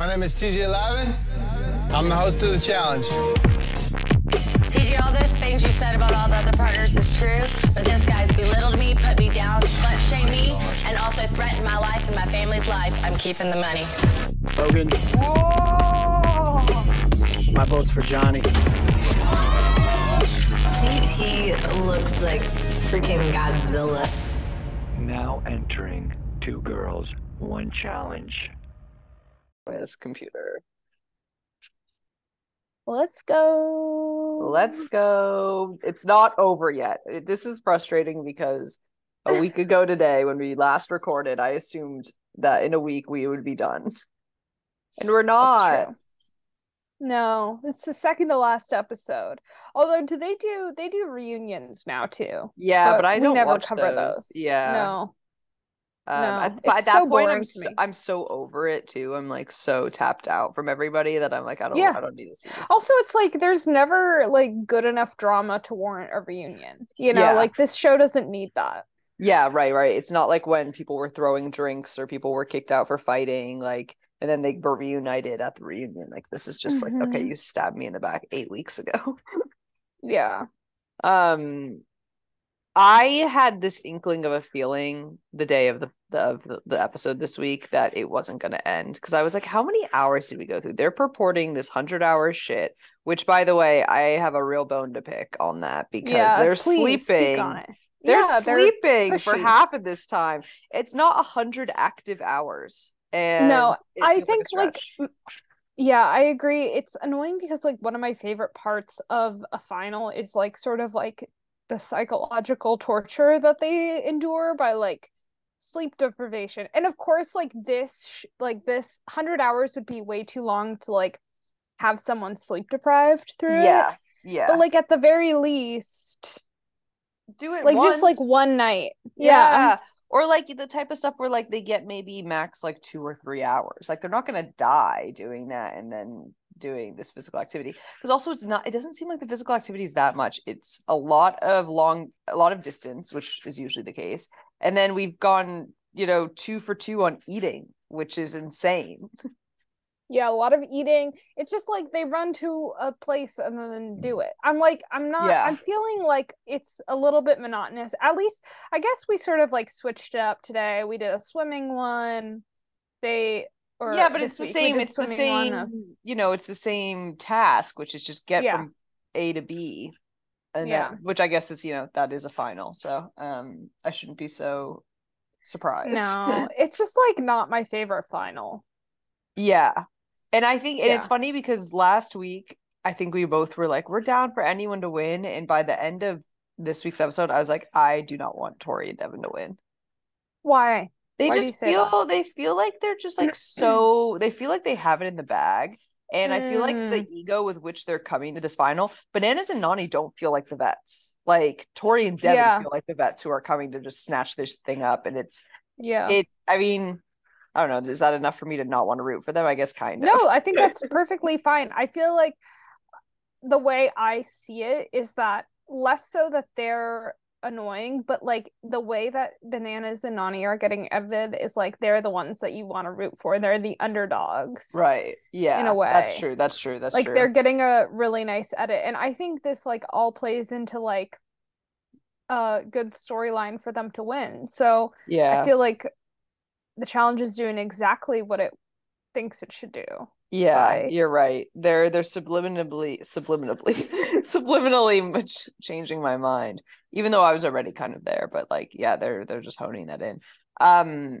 My name is TJ Lavin. I'm the host of the challenge. TJ, all those things you said about all the other partners is true, but this guy's belittled me, put me down, slut shamed me, and also threatened my life and my family's life. I'm keeping the money. Logan. Whoa! My vote's for Johnny. think he looks like freaking Godzilla. Now entering two girls, one challenge. This computer. Let's go. Let's go. It's not over yet. This is frustrating because a week ago today, when we last recorded, I assumed that in a week we would be done. And we're not. No, it's the second to last episode. Although, do they do they do reunions now too? Yeah, but I don't never cover those. those. Yeah. No. Um, No, at, by that so point, I'm so. I'm so over it too. I'm like so tapped out from everybody that I'm like I don't Yeah. I don't need to see this. Also, it's like there's never like good enough drama to warrant a reunion. You know, Yeah. like this show doesn't need that. Yeah, right, right. It's not like when people were throwing drinks or people were kicked out for fighting, like, and then they were reunited at the reunion. Like, this is just like, okay, Mhm. you stabbed me in the back eight weeks ago. Yeah. Um, I had this inkling of a feeling the day of the, the of the, episode this week that it wasn't going to end because I was like, how many hours did we go through? They're purporting this hundred hour shit, which by the way, I have a real bone to pick on that because yeah. they're sleeping. They're yeah, sleeping for half of this time. It's not a hundred active hours. And No, I think a like yeah, I agree. It's annoying because like one of my favorite parts of a final is like sort of like the psychological torture that they endure by like sleep deprivation. And of course like this sh- like this 100 hours would be way too long to like have someone sleep deprived through it. yeah, yeah. But like at the very least do it like just like one night. yeah. Yeah. Or like the type of stuff where like they get maybe max like two or three hours. Like they're not gonna die doing that and then doing this physical activity. Because also it's not it doesn't seem like the physical activity is that much. It's a lot of long a lot of distance, which is usually the case. And then we've gone, you know, two for two on eating, which is insane. Yeah, a lot of eating. It's just like they run to a place and then do it. I'm like, I'm not, Yeah. I'm feeling like it's a little bit monotonous. At least, I guess we sort of like switched up today. We did a swimming one. They, or yeah, but it's the same. It's the same. You know, it's the same task, which is just get Yeah. from A to B, and Yeah. then, which I guess is you know that is a final. So um, I shouldn't be so surprised. No, it's just like not my favorite final. yeah, and I think and it's funny because last week I think we both were like we're down for anyone to win, and by the end of this week's episode, I was like I do not want Tori and Devin to win. Why? They Why just feel they feel like they're just like so they feel like they have it in the bag. And I feel like the Mm. ego with which they're coming to this final, Bananas and Nani don't feel like the vets. Like Tori and Devin Yeah. feel like the vets who are coming to just snatch this thing up. And it's Yeah. it I mean, I don't know, is that enough for me to not want to root for them? I guess kind of. No, I think that's perfectly fine. I feel like the way I see it is that less so that they're annoying, but like the way that Bananas and Nani are getting edited is like they're the ones that you want to root for. They're the underdogs. Right. Yeah. In a way. That's true. That's true. That's like true. they're getting a really nice edit. And I think this like all plays into like a good storyline for them to win. So yeah. I feel like the challenge is doing exactly what it thinks it should do. Yeah, by- you're right. They're they're subliminally subliminally subliminally much changing my mind. Even though I was already kind of there, but like yeah, they're they're just honing that in. Um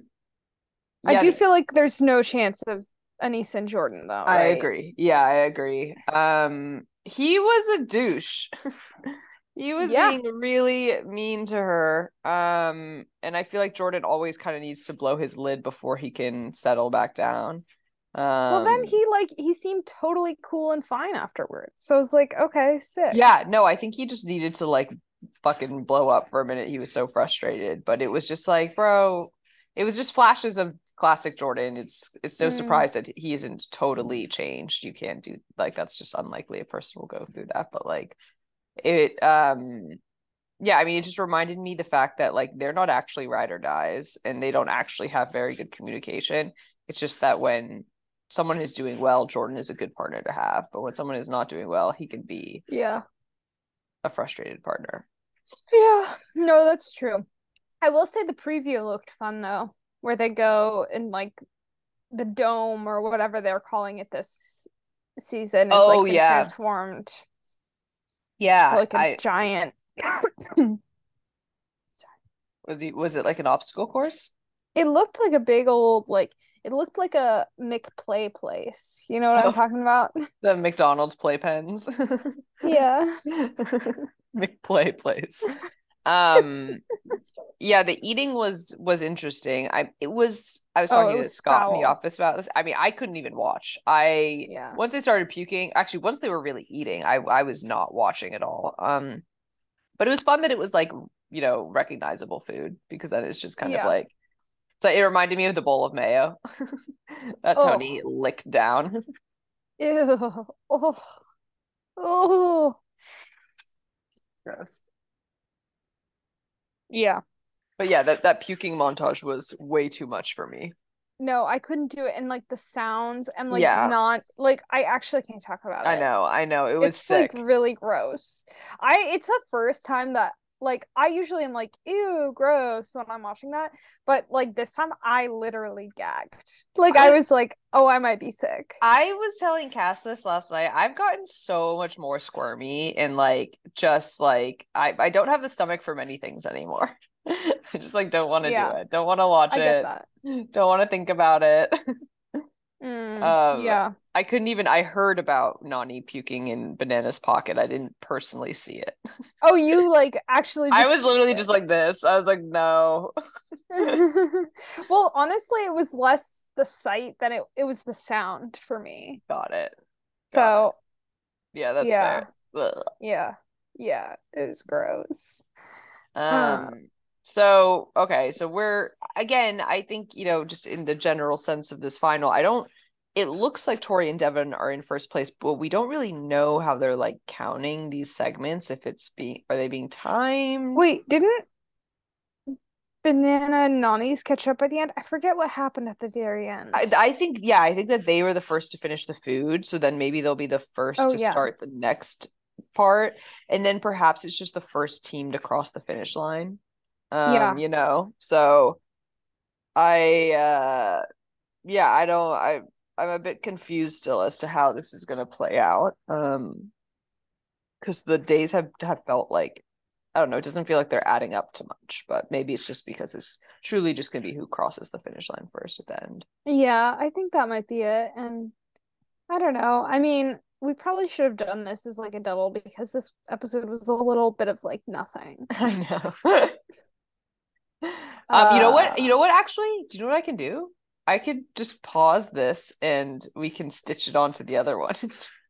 I do feel like there's no chance of Anissa and Jordan though. I agree. Yeah, I agree. Um he was a douche. he was Yeah. being really mean to her. Um and I feel like Jordan always kind of needs to blow his lid before he can settle back down. Um Well, then he like he seemed totally cool and fine afterwards. So I was like, okay, sick. Yeah, no, I think he just needed to like fucking blow up for a minute. He was so frustrated, but it was just like, bro, it was just flashes of classic Jordan. It's it's no Mm. surprise that he isn't totally changed. You can't do like that's just unlikely a person will go through that, but like it um yeah, I mean it just reminded me the fact that like they're not actually ride or dies and they don't actually have very good communication. It's just that when someone who's doing well, Jordan is a good partner to have. But when someone is not doing well, he can be Yeah. a frustrated partner. Yeah. No, that's true. I will say the preview looked fun though, where they go in like the dome or whatever they're calling it this season. Is, Oh, like, yeah. transformed Yeah, like a I giant. was it, was it like an obstacle course? It looked like a big old like it looked like a McPlay place. You know what Oh. I'm talking about? The McDonald's playpens. Yeah. McPlay place. Um yeah, the eating was was interesting. I it was I was Oh, talking to was Scott in the office about this. I mean, I couldn't even watch. I Yeah. once they started puking, actually once they were really eating, I I was not watching at all. Um but it was fun that it was like, you know, recognizable food because then it's just kind Yeah. of like so it reminded me of the bowl of mayo that Oh. Tony licked down. Ew. Oh. Oh. Gross. Yeah. But yeah, that, that puking montage was way too much for me. No, I couldn't do it. And like the sounds and like Yeah. not like I actually can't talk about it. I know, I know. It was it's sick. like really gross. I it's the first time that like I usually am like ew gross when I'm watching that, but like this time I literally gagged. Like I, I- was like, oh, I might be sick. I was telling Cass this last night. I've gotten so much more squirmy and like just like I, I don't have the stomach for many things anymore. I just like don't want to Yeah. do it. Don't want to watch it. that. Don't want to think about it. Mm, Um, yeah. I couldn't even I heard about Nani puking in Banana's pocket. I didn't personally see it. Oh, you like actually I was literally it. just like this. I was like, no. well, honestly, it was less the sight than it it was the sound for me. Got it. Got So Yeah, that's Yeah. fair. Ugh. yeah, yeah, it was gross. Um, so okay, so we're again, I think, you know, just in the general sense of this final, I don't it looks like Tori and Devin are in first place, but we don't really know how they're like counting these segments. If it's being are they being timed? Wait, didn't Banana and Nani's catch up at the end? I forget what happened at the very end. I, I think yeah, I think that they were the first to finish the food, so then maybe they'll be the first Oh, to yeah. start the next part, and then perhaps it's just the first team to cross the finish line. Um, Yeah. you know, so I uh yeah, I don't I I'm a bit confused still as to how this is gonna play out. Um because the days have have felt like I don't know, it doesn't feel like they're adding up to much, but maybe it's just because it's truly just gonna be who crosses the finish line first at the end. Yeah, I think that might be it. And I don't know. I mean, we probably should have done this as like a double because this episode was a little bit of like nothing. I know. um, you know what? You Uh, know what? Actually, do you know what I can do? I could just pause this and we can stitch it onto the other one.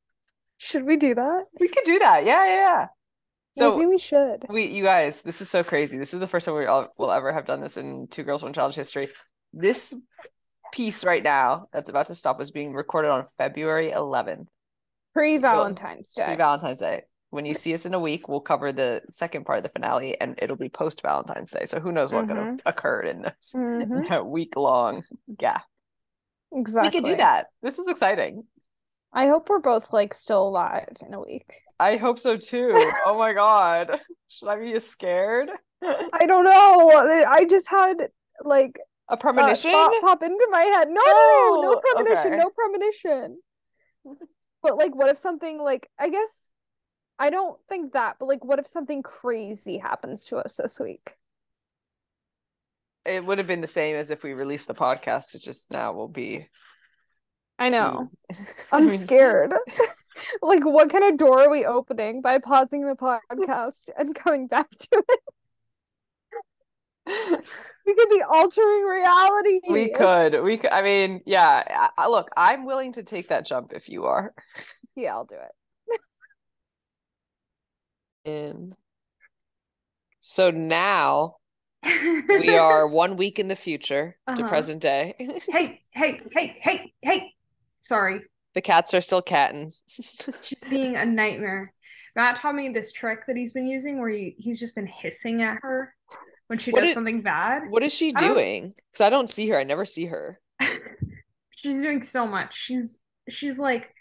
Should we do that? we could do that. Yeah, yeah, yeah. So Maybe we should. we, you guys, this is so crazy. This is the first time we all will ever have done this in Two Girls One Challenge history. This piece right now that's about to stop is being recorded on February 11th, Pre-Valentine's Day. Pre Valentine's Day. When you see us in a week, we'll cover the second part of the finale, and it'll be post Valentine's Day. So who knows what could have occurred in this Mhm, week long gap. Exactly. We could do that. This is exciting. I hope we're both like still alive in a week. I hope so too. oh my god. Should I be scared? I don't know. I just had like A premonition? pop into my head. No, no, no, no No, premonition, okay. no premonition. But like, what if something like I guess I don't think that, but like, what if something crazy happens to us this week? It would have been the same as if we released the podcast. It just now will be. I know. too- I'm mean, scared. like, what kind of door are we opening by pausing the podcast and coming back to it? We could be altering reality. we could. We could. I mean, yeah. I- look, I'm willing to take that jump if you are. Yeah, I'll do it. In. So now we are one week in the future to Uh-huh. present day. hey, hey, hey, hey, hey. Sorry. the cats are still catting. She's being a nightmare. Matt taught me this trick that he's been using where he, he's just been hissing at her when she What does is- something bad. What is she doing? Because I don't see her. I never see her. she's doing so much. She's she's like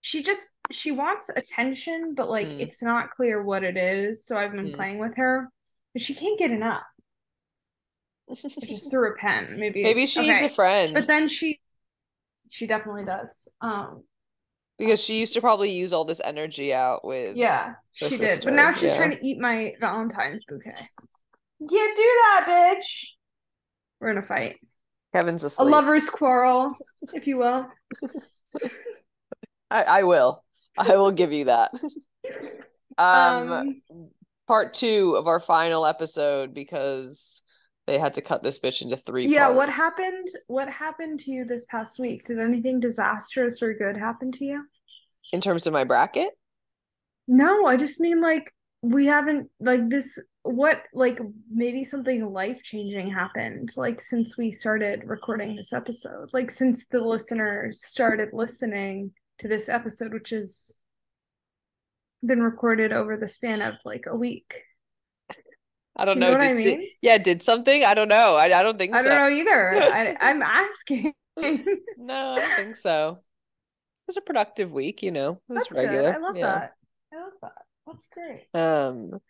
she just she wants attention, but like Mm. it's not clear what it is. So I've been Mm. playing with her, but she can't get enough. Just threw a pen. Maybe Maybe she needs a friend But then she she definitely does. Um because she used to probably use all this energy out with yeah, she did. But now she's yeah. trying to eat my Valentine's bouquet. Can't do that, bitch. We're in a fight. Kevin's asleep. A lover's quarrel, if you will. I, I will. I will give you that. um, Um, part two of our final episode because they had to cut this bitch into three yeah, what happened? What happened to you this past week? Did anything disastrous or good happen to you? in terms of my bracket? No, I just mean like we haven't like this what like maybe something life-changing happened like since we started recording this episode. Like since the listeners started listening to this episode which has been recorded over the span of like a week. I don't Do you know. know what I did, did- mean? yeah, did something? I don't know. I, I don't think so. I so. don't know either. I I'm asking. No, I don't think so. It was a productive week, you know. It was That's regular. good. I love yeah. that. I love that. That's great. Um,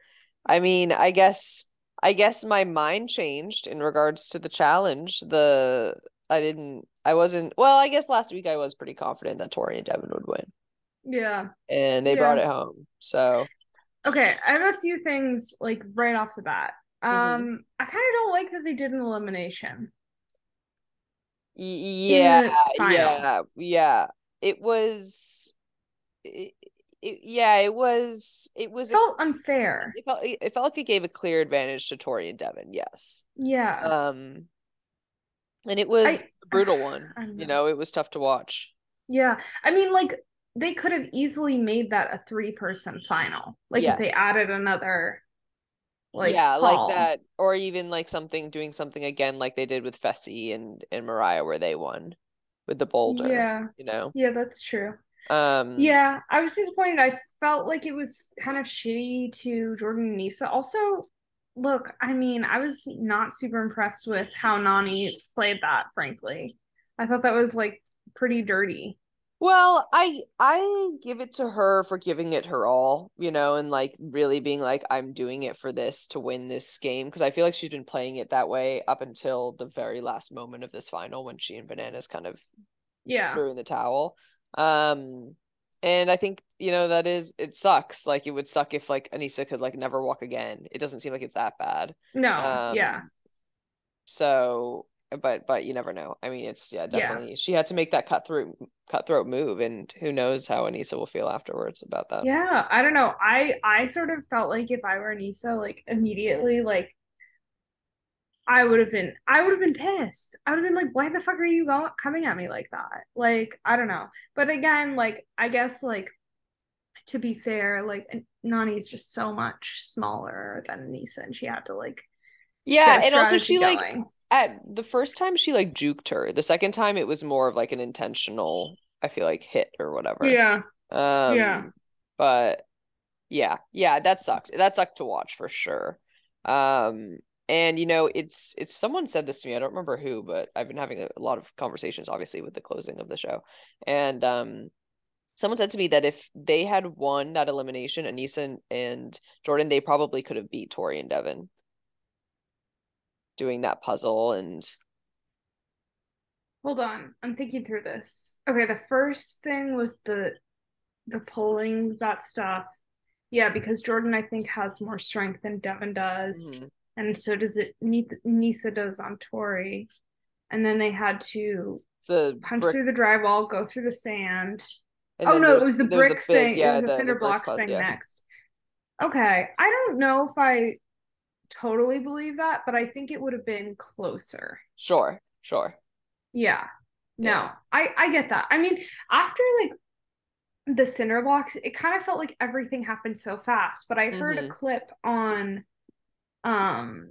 I mean, I guess I guess my mind changed in regards to the challenge. The I didn't I wasn't well, I guess last week I was pretty confident that Tori and Devin would win. Yeah. And they brought it home. So Okay, I have a few things like right off the bat. Um, Mhm. I kind of don't like that they did an elimination. yeah, yeah, yeah. It was it, it, yeah, it was it was It felt unfair. it felt it felt like it gave a clear advantage to Tori and Devin, yes. Yeah. Um and it was I- a brutal one. Don't You know. know, it was tough to watch. Yeah. I mean, like they could have easily made that a three-person final. Like if they added another like yeah, call. like that, or even like something doing something again like they did with Fessy and and Moriah where they won with the boulder. Yeah. You know. Yeah, that's true. Um Yeah, I was disappointed. I felt like it was kind of shitty to Jordan and Nisa. Also, look, I mean, I was not super impressed with how Nani played that, frankly. I thought that was like pretty dirty. Well, I I give it to her for giving it her all, you know, and like really being like I'm doing it for this to win this game because I feel like she's been playing it that way up until the very last moment of this final when she and Bananas kind of Yeah. threw in the towel. Um and I think, you know, that is it sucks. Like it would suck if like Anissa could like never walk again. It doesn't seem like it's that bad. No, yeah. Um, So, but but you never know. I mean, it's yeah, Yeah. definitely. She had to make that cutthroat cutthroat move, and who knows how Anissa will feel afterwards about that. Yeah, I don't know. I I sort of felt like if I were Nisa, like immediately, like I would have been, I would have been pissed. I would have been like, why the fuck are you going coming at me like that? Like, I don't know. But again, like I guess like to be fair, like Nani's just so much smaller than Nisa, and she had to like Yeah, and also she like at the first time she like juked her. The second time it was more of like an intentional, I feel like hit or whatever. Yeah, Um, Yeah. But yeah, yeah, that sucked. That sucked to watch for sure. Um, and you know, it's it's someone said this to me. I don't remember who, but I've been having a, lot of conversations, obviously, with the closing of the show. And um, someone said to me that if they had won that elimination, Anissa and, Jordan, they probably could have beat Tori and Devin doing that puzzle and Hold on, I'm thinking through this. Okay, the first thing was the the pulling that stuff. Yeah, because Jordan I think has more strength than Devin does, Mhm. And so does it. Nisa does on Tori, and then they had to the punch brick- through the drywall, go through the sand. and oh no, it was the bricks big- thing. yeah, it was the, the- cinder brick blocks thing yeah. next. Okay, I don't know if I totally believe that, but I think it would have been closer. Sure, sure. Yeah. No, Yeah. I I get that. I mean, after like the cinder blocks, it kind of felt like everything happened so fast. But I heard a Mhm. clip on um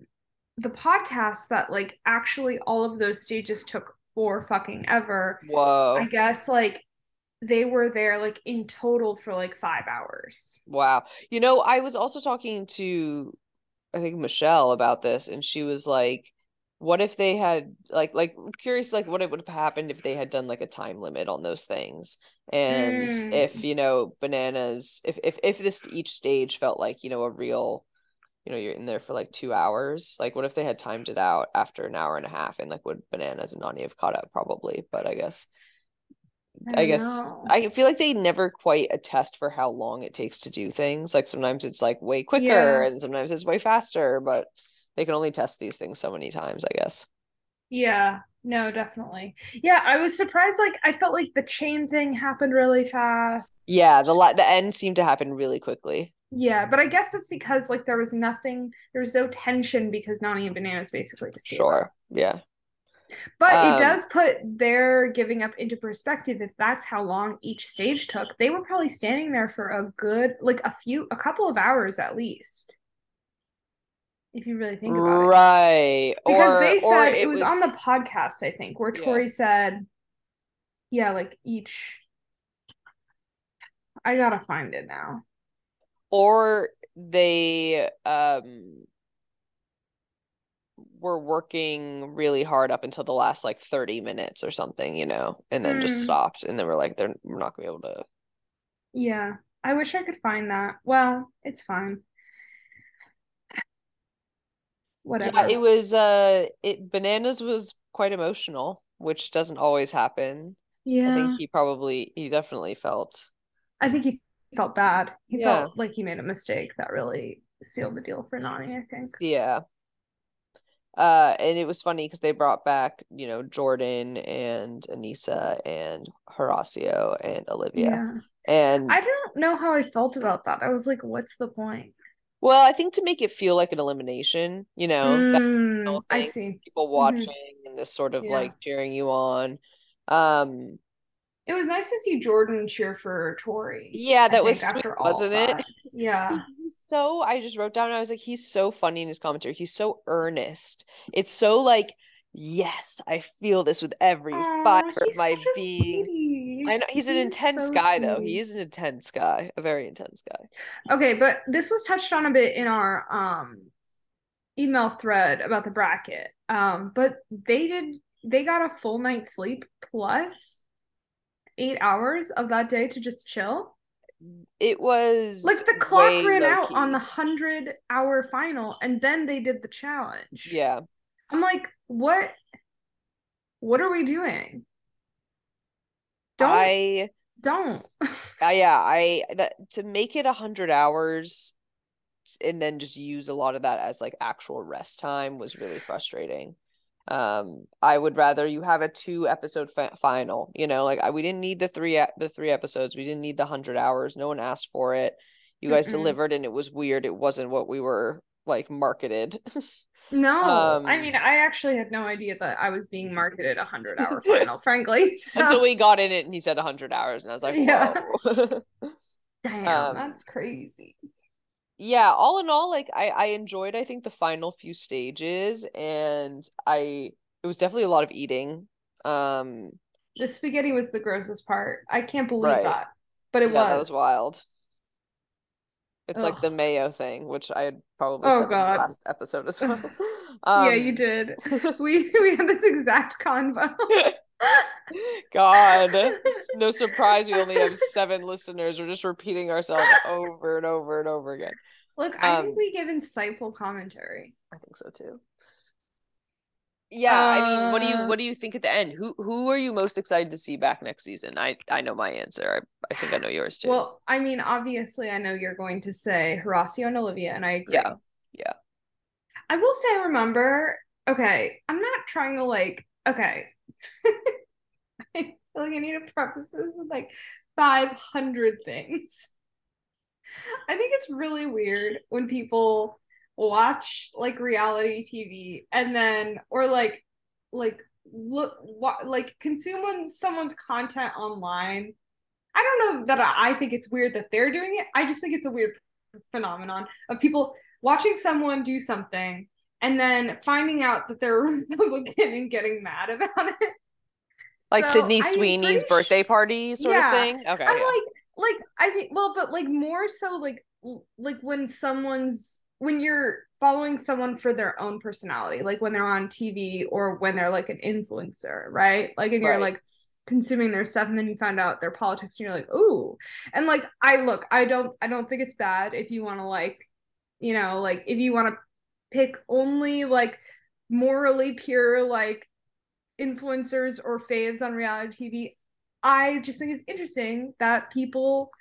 the podcast that like actually all of those stages took for fucking ever. Whoa. I guess like they were there like in total for like five hours. Wow. You know, I was also talking to I think Michelle about this and she was like what if they had like like I'm curious like what it would have happened if they had done like a time limit on those things and Mm. if you know bananas if if if this each stage felt like you know a real you know you're in there for like two hours like what if they had timed it out after an hour and a half and like would bananas and Nani have caught up probably but I guess I I guess know. I feel like they never quite attest for how long it takes to do things. Like sometimes it's like way quicker Yeah. and sometimes it's way faster, but they can only test these things so many times, I guess. Yeah, no, definitely. Yeah, I was surprised. Like, I felt like the chain thing happened really fast. Yeah, the la- the end seemed to happen really quickly. Yeah, but I guess it's because like there was nothing, there was no tension because Nani and Bananas basically just gave up. Sure. Yeah. But Um, it does put their giving up into perspective. If that's how long each stage took, they were probably standing there for a good, like a few, a couple of hours at least. If you really think about it. Right. because or they said it, was, on the podcast i think where Yeah. tori said yeah like each i gotta find it now or they um were working really hard up until the last like 30 minutes or something, you know, and then just Mm. stopped and then we're like they're we're not gonna be able to yeah i wish i could find that well it's fine whatever Yeah, it was uh it bananas was quite emotional, which doesn't always happen. Yeah. I think he probably he definitely felt i think he felt bad he Yeah. felt like he made a mistake that really sealed the deal for nani i think yeah. Uh and it was funny because they brought back, you know, Jordan and Anissa and Horacio and Olivia. yeah And i don't know how i felt about that i was like what's the point well, I think to make it feel like an elimination, you know, Mm, i see people watching and this sort of Yeah. like cheering you on. Um It was nice to see Jordan cheer for Tori. yeah, that was sweet, wasn't it? Yeah. So I just wrote down I was like he's so funny in his commentary. He's so earnest. It's so like yes, I feel this with every fiber of my being. sweetie. I know he's an intense so guy though. He is an intense guy, a very intense guy. Okay, but this was touched on a bit in our um email thread about the bracket. Um, but they did they got a full night's sleep plus eight hours of that day to just chill. It was Like the clock ran out on the hundred hour final, and then they did the challenge. Yeah. I'm like, what? What are we doing? Don't I don't. uh, yeah, I that to make it a hundred hours and then just use a lot of that as like actual rest time was really frustrating. Um, I would rather you have a two episode fi- final. You know, like I, we didn't need the three the three episodes. We didn't need the hundred hours. No one asked for it. You guys Mm-mm. delivered, and it was weird. It wasn't what we were like marketed. No, I Um, mean, I actually had no idea that I was being marketed a hundred hour final, frankly. So, Until we got in it, and he said hundred hours, and I was like, Yeah. damn, um, that's crazy. Yeah all in all like i i enjoyed i think the final few stages and i it was definitely a lot of eating um The spaghetti was the grossest part. I can't believe Right. that, but it yeah, was. that was wild it's like the mayo thing which i had probably Oh, said in the last episode as well yeah, you Um, did. We we had this exact convo. God it's no surprise we only have seven listeners we're just repeating ourselves over and over and over again Look, I Um, think we give insightful commentary. I think so too. Yeah, I mean, what do you Uh, what do you think at the end? Who who are you most excited to see back next season? I I know my answer. I, I think I know yours too. Well, I mean, obviously, I know you're going to say Horacio and Olivia, and I agree. Yeah, yeah. I will say, remember, okay, I'm not trying to like, okay. I feel like I need to preface this with like 500 things. I think it's really weird when people watch like reality TV and then, or like, like, look, wa- like consume one- someone's content online. I don't know that I think it's weird that they're doing it. I just think it's a weird phenomenon of people watching someone do something and then finding out that they're Republican and getting mad about it. Like So, Sydney Sweeney's pretty birthday party sort Yeah. of thing. Okay, I'm yeah. like, like I mean, well, but like more so, like, like when someone's when you're following someone for their own personality, like when they're on TV or when they're like an influencer, right? Like and you're like consuming their stuff and then you find out their politics and you're like, ooh. And like I look, I don't I don't think it's bad if you want to like, you know, like if you want to pick only like morally pure like influencers or faves on reality TV. I just think it's interesting that people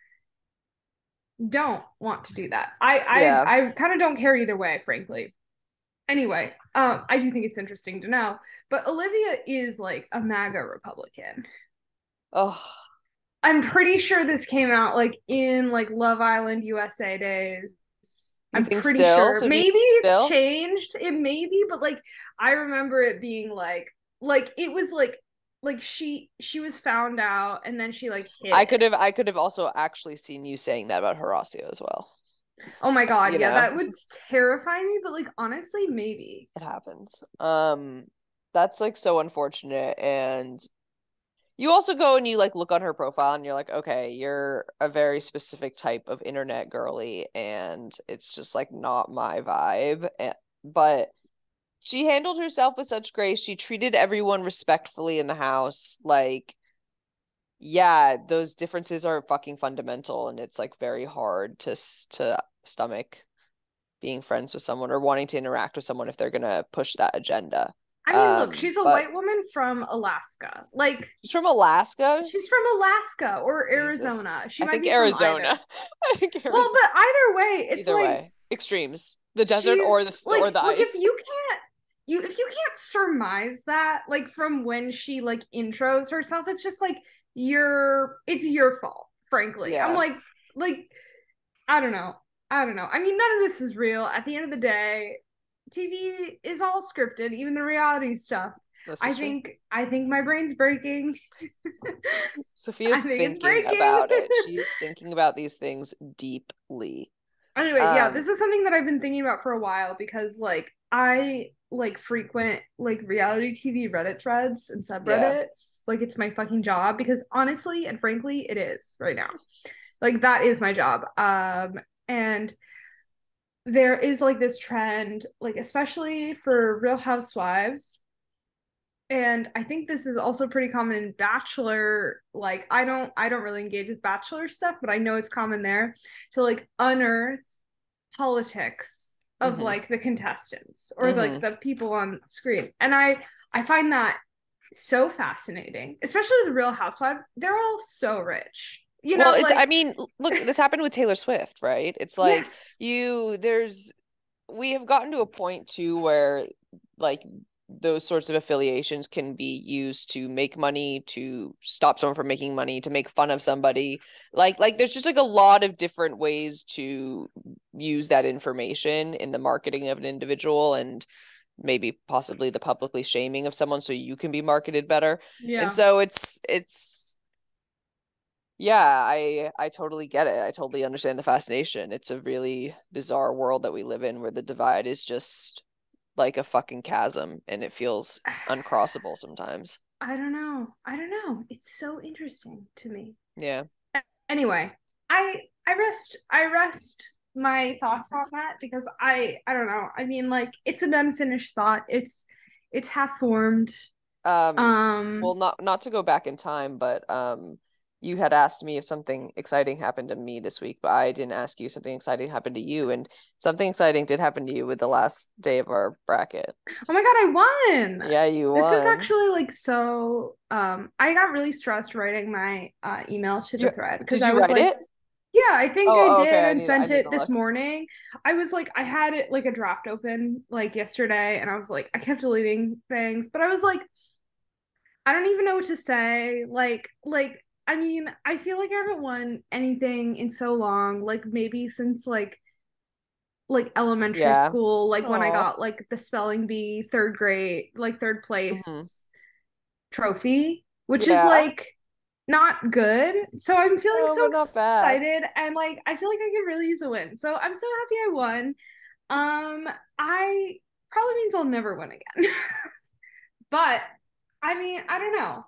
don't want to do that. I I Yeah. I kind of don't care either way, frankly. Anyway, um, I do think it's interesting to know. But Olivia is like a MAGA Republican. Oh, I'm pretty sure this came out like in like Love Island USA days. You I'm think pretty still? sure. So maybe it's still? changed. It may be, but like I remember it being like like it was like like she she was found out and then she like hid. I could have I could have also actually seen you saying that about Horacio as well. Oh my god, you yeah, know. that would terrify me, but like honestly, maybe. It happens. Um, that's like so unfortunate. And you also go and you like look on her profile and you're like, okay, you're a very specific type of internet girly, and it's just like not my vibe. Eh, But she handled herself with such grace. She treated everyone respectfully in the house. Like, yeah, those differences are fucking fundamental, and it's like very hard to to stomach being friends with someone or wanting to interact with someone if they're gonna push that agenda. I mean, Um, look, she's a white woman from Alaska. Like She's from Alaska. she's from Alaska or Jesus. Arizona. She I might think be Arizona. I think Arizona. Well, but either way, it's Either like way, extremes. The desert or the like, or the ice. If you can't you if you can't surmise that like from when she like intros herself, it's just like your it's your fault, frankly. Yeah. I'm like like I don't know. I don't know. I mean, none of this is real. At the end of the day, TV is all scripted, even the reality stuff. I true. think I think my brain's breaking. Sophia's think thinking breaking. about it. She's thinking about these things deeply. Anyway, yeah, Um, this is something that I've been thinking about for a while because like I like frequent like reality TV Reddit threads and subreddits. Like it's my fucking job because honestly and frankly it is right now. Like that is my job. Um and there is like this trend like especially for Real Housewives and I think this is also pretty common in Bachelor. Like I don't I don't really engage with Bachelor stuff, but I know it's common there to like unearth politics of Mhm. like the contestants or like Mhm. the people on screen. And I I find that so fascinating, especially the Real Housewives. They're all so rich. You know, well, it's like, I mean, look, this happened with Taylor Swift, right? It's like yes. you there's we have gotten to a point too where like those sorts of affiliations can be used to make money to stop someone from making money to make fun of somebody like like there's just like a lot of different ways to use that information in the marketing of an individual and maybe possibly the publicly shaming of someone so you can be marketed better yeah. and so it's it's yeah i i totally get it i totally understand the fascination it's a really bizarre world that we live in where the divide is just like a fucking chasm and it feels uncrossable sometimes I don't know. I don't know. It's so interesting to me. yeah anyway i i rest i rest my thoughts on that because i i don't know i mean like it's an unfinished thought it's it's half formed um um well not not to go back in time but um you had asked me if something exciting happened to me this week but i didn't ask you something exciting happened to you and something exciting did happen to you with the last day of our bracket oh my god i won yeah you this is actually like so um i got really stressed writing my uh email to the thread did because you i was write like it yeah i think Oh, i okay, did I and need- sent it this look. morning i was like i had it like a draft open like yesterday and i was like i kept deleting things but i was like I don't even know what to say. Like, like, I mean, I feel like I haven't won anything in so long. Like maybe since like like elementary Yeah. school, like when I got like the spelling bee third grade, like third place trophy, which Mm-hmm. Yeah. is like not good. So I'm feeling No, so but not excited and like I feel like I could really use a win. So I'm so happy I won. Um I probably means I'll never win again. but I mean, I don't know.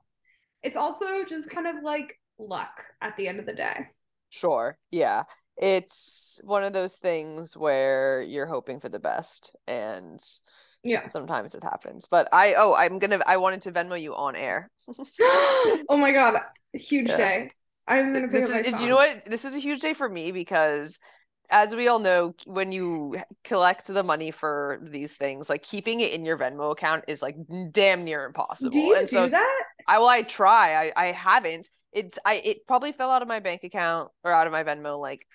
It's also just kind of like luck at the end of the day. Sure. Yeah. it's one of those things where you're hoping for the best and Yeah. sometimes it happens. But I oh I'm gonna I wanted to Venmo you on air. oh my god, huge Yeah. day. I'm gonna This is my do you know what? This is a huge day for me because as we all know, when you collect the money for these things, like keeping it in your Venmo account is like damn near impossible. Do you and so do that? I well, I try. I I haven't. It's I it probably fell out of my bank account or out of my Venmo like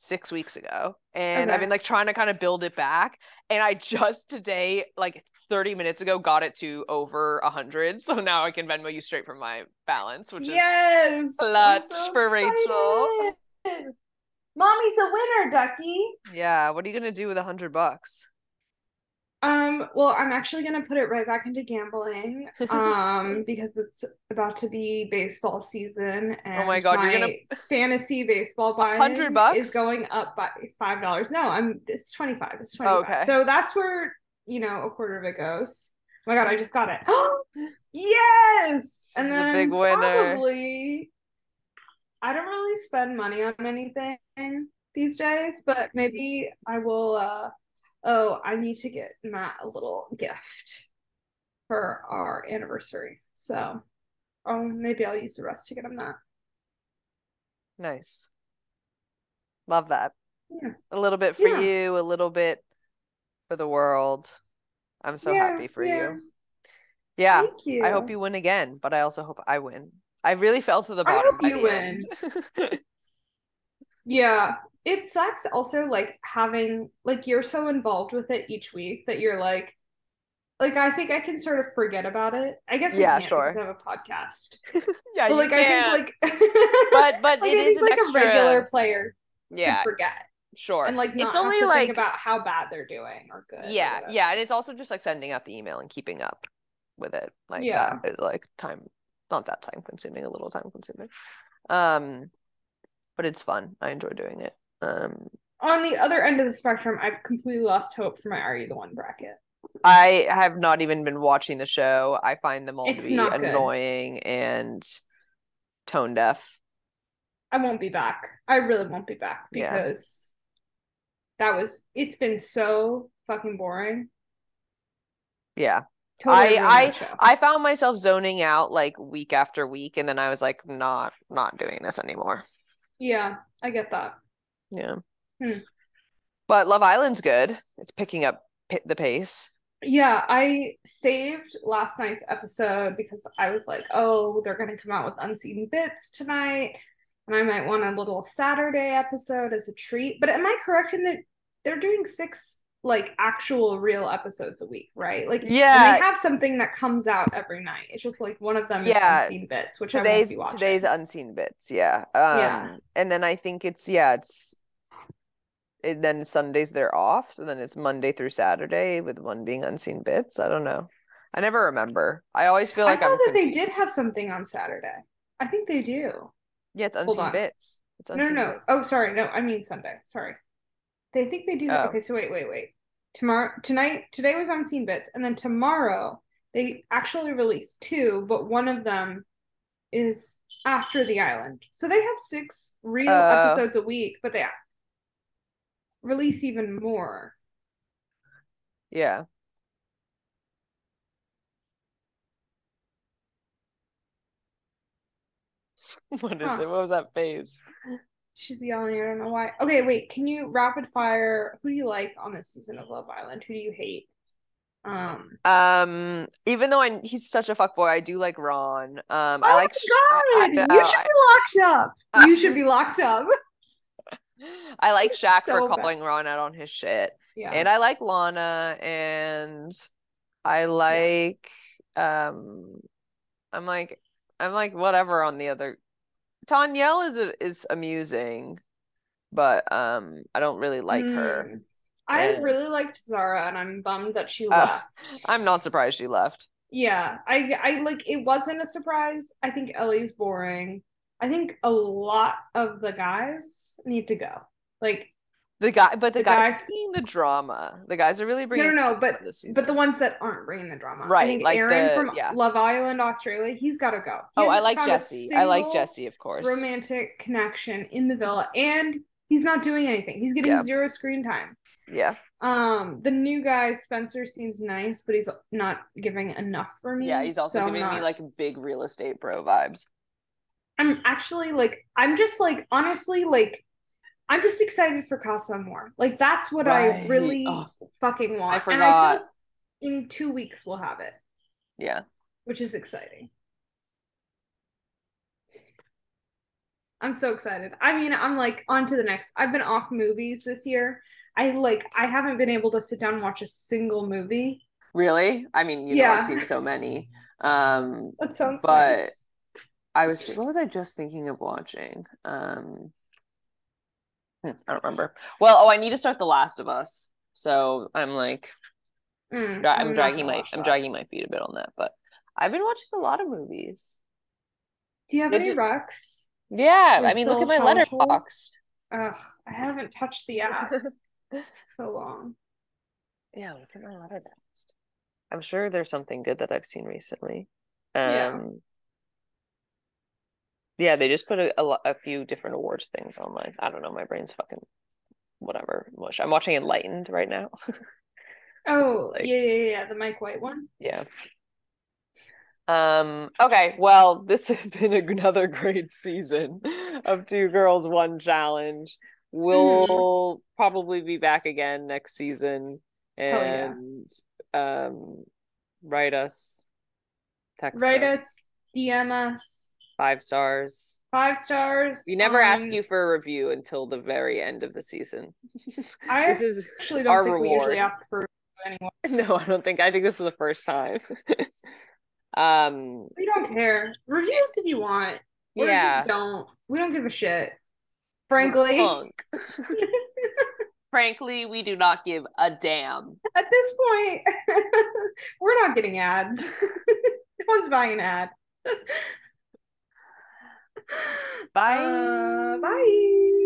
six weeks ago. And I've been like trying to kind of build it back. And I just today, like 30 minutes ago, got it to over a hundred. So now I can Venmo you straight from my balance, which is yes. I'm clutch so for Rachel. Mommy's a winner, Ducky. yeah. What are you gonna do with a hundred bucks? Um, well, I'm actually gonna put it right back into gambling. Um, because it's about to be baseball season and Oh my God, you're gonna- fantasy baseball buy 100 bucks? is going up by five dollars. No, I'm it's 25. It's 25. Okay. So that's where, you know, a quarter of it goes. Oh my god, I just got it. Oh yes! and She's the then big winner. probably I don't really spend money on anything these days, but maybe I will uh oh, I need to get Matt a little gift for our anniversary. So oh maybe I'll use the rest to get him that. Nice. Love that. Yeah. A little bit for Yeah. you, a little bit for the world. I'm so Yeah, happy for yeah. you. Yeah. Thank you. I hope you win again, but I also hope I win. I really fell to the bottom. I hope you win. Yeah. It sucks also like having like you're so involved with it each week that you're like like I think I can sort of forget about it. I guess I Yeah, can't sure. because I have a podcast. yeah, But like I think like but but like it I is like extra a regular player yeah, forget sure. and like not it's only like about how bad they're doing or good. yeah, whatever. yeah, and it's also just like sending out the email and keeping up with it. Like Yeah. that is like time not that time consuming, a little time consuming. Um but it's fun. I enjoy doing it. Um On the other end of the spectrum, I've completely lost hope for my Are You the One bracket. I have not even been watching the show. I find them all It's to be not good. annoying and tone deaf. I won't be back. I really won't be back Yeah. because that was it's been so fucking boring. Yeah. Totally I- I- I found myself zoning out like week after week and then I was like not not doing this anymore. yeah, I get that. Yeah. Hmm. But Love Island's good. It's picking up the pace. Yeah, I saved last night's episode because I was like, oh, they're going to come out with unseen bits tonight. And I might want a little Saturday episode as a treat. But am I correct in that they're doing six like actual real episodes a week, right? Like, and Yeah. they have something that comes out every night. It's just like one of them Yeah. is unseen bits, which Today's won't be watching. today's unseen bits, yeah. Um Yeah. and then I think it's yeah, it's it, then Sundays they're off, so then it's Monday through Saturday with one being unseen bits. I don't know. I never remember. I always feel I like thought I'm that they did have something on Saturday. I think they do. Yeah, it's unseen bits. It's No, no, no. bits. Oh, sorry. No, I mean Sunday. Sorry. They think they do. Oh. Okay, so wait, wait, wait. Tomorrow, tonight, today was Unseen Bits, and then tomorrow they actually released two, but one of them is after the island. So they have six real Oh. episodes a week, but they release even more. Yeah. What is Huh. it? What was that face? She's yelling. I don't know why. Okay, wait. Can you rapid fire? Who do you like on this season of Love Island? Who do you hate? Um. Um, even though I he's such a fuckboy, I do like Ron. Um, I oh like my Sh- I- I God! you should I- be locked up. You should be locked up. I like It's Shaq so for bad. calling Ron out on his shit. Yeah. And I like Lana and I like um I'm like I'm like whatever on the other Tanyel is a, is amusing, but um I don't really like her. Mm. I Yeah. really liked Zara, and I'm bummed that she left. I'm not surprised she left. Yeah, I I like it wasn't a surprise. I think Ellie's boring. I think a lot of the guys need to go. Like The guy, but the, The guys guy- bringing the drama. The guys are really bringing no, no, the but but the ones that aren't bringing the drama. I Right, think like Aaron the- from yeah. Love Island, Australia, he's got to go. He oh, I like Jesse. I like Jesse, of course. Romantic connection in the villa, and He's not doing anything. He's getting Yeah. zero screen time. Yeah. Um, the new guy Spencer seems nice, but he's not giving enough for me. Yeah, he's also so giving me like big real estate bro vibes. I'm actually like I'm just like honestly like I'm just excited for Casa Amor. Like that's what I really Oh, fucking want. I And forgot. think in two weeks we'll have it, Yeah. which is exciting. I'm so excited. I mean, I'm like on to the next. I've been off movies this year. I like I haven't been able to sit down and watch a single movie. Really? I mean, you know i've seen so many. Um, That sounds But- nice. I was what was I just thinking of watching? Um, hmm, I don't remember. Well, oh, I need to start The Last of Us. So I'm like, Mm, dra- I'm not dragging my I'm dragging my feet a bit on that, but I've been watching a lot of movies. Do you have any recs? Yeah, I mean, look at my Letterboxd. Ugh, I haven't touched the app so long. Yeah, look at my Letterboxd. I'm sure there's something good that I've seen recently. Um, Yeah. Yeah, they just put a, a, a few different awards things on my, I don't know, my brain's fucking whatever. mush. I'm watching Enlightened right now. Oh, like- yeah, yeah, yeah, yeah, the Mike White one. Yeah. Um, okay, well, this has been another great season of Two Girls, One Challenge. We'll probably be back again next season yeah. and um write us, text Write us, us, DM us, five stars. five stars. We never ask you for a review until the very end of the season. I this is actually don't our think we usually ask for anyone. no, I don't think I think this is the first time. um We don't care. Reviews if you want. Or yeah. just don't. We don't give a shit. Frankly. Frankly, we do not give a damn. At this point, we're not getting ads. no one's buying an ad. Bye. Uh, bye.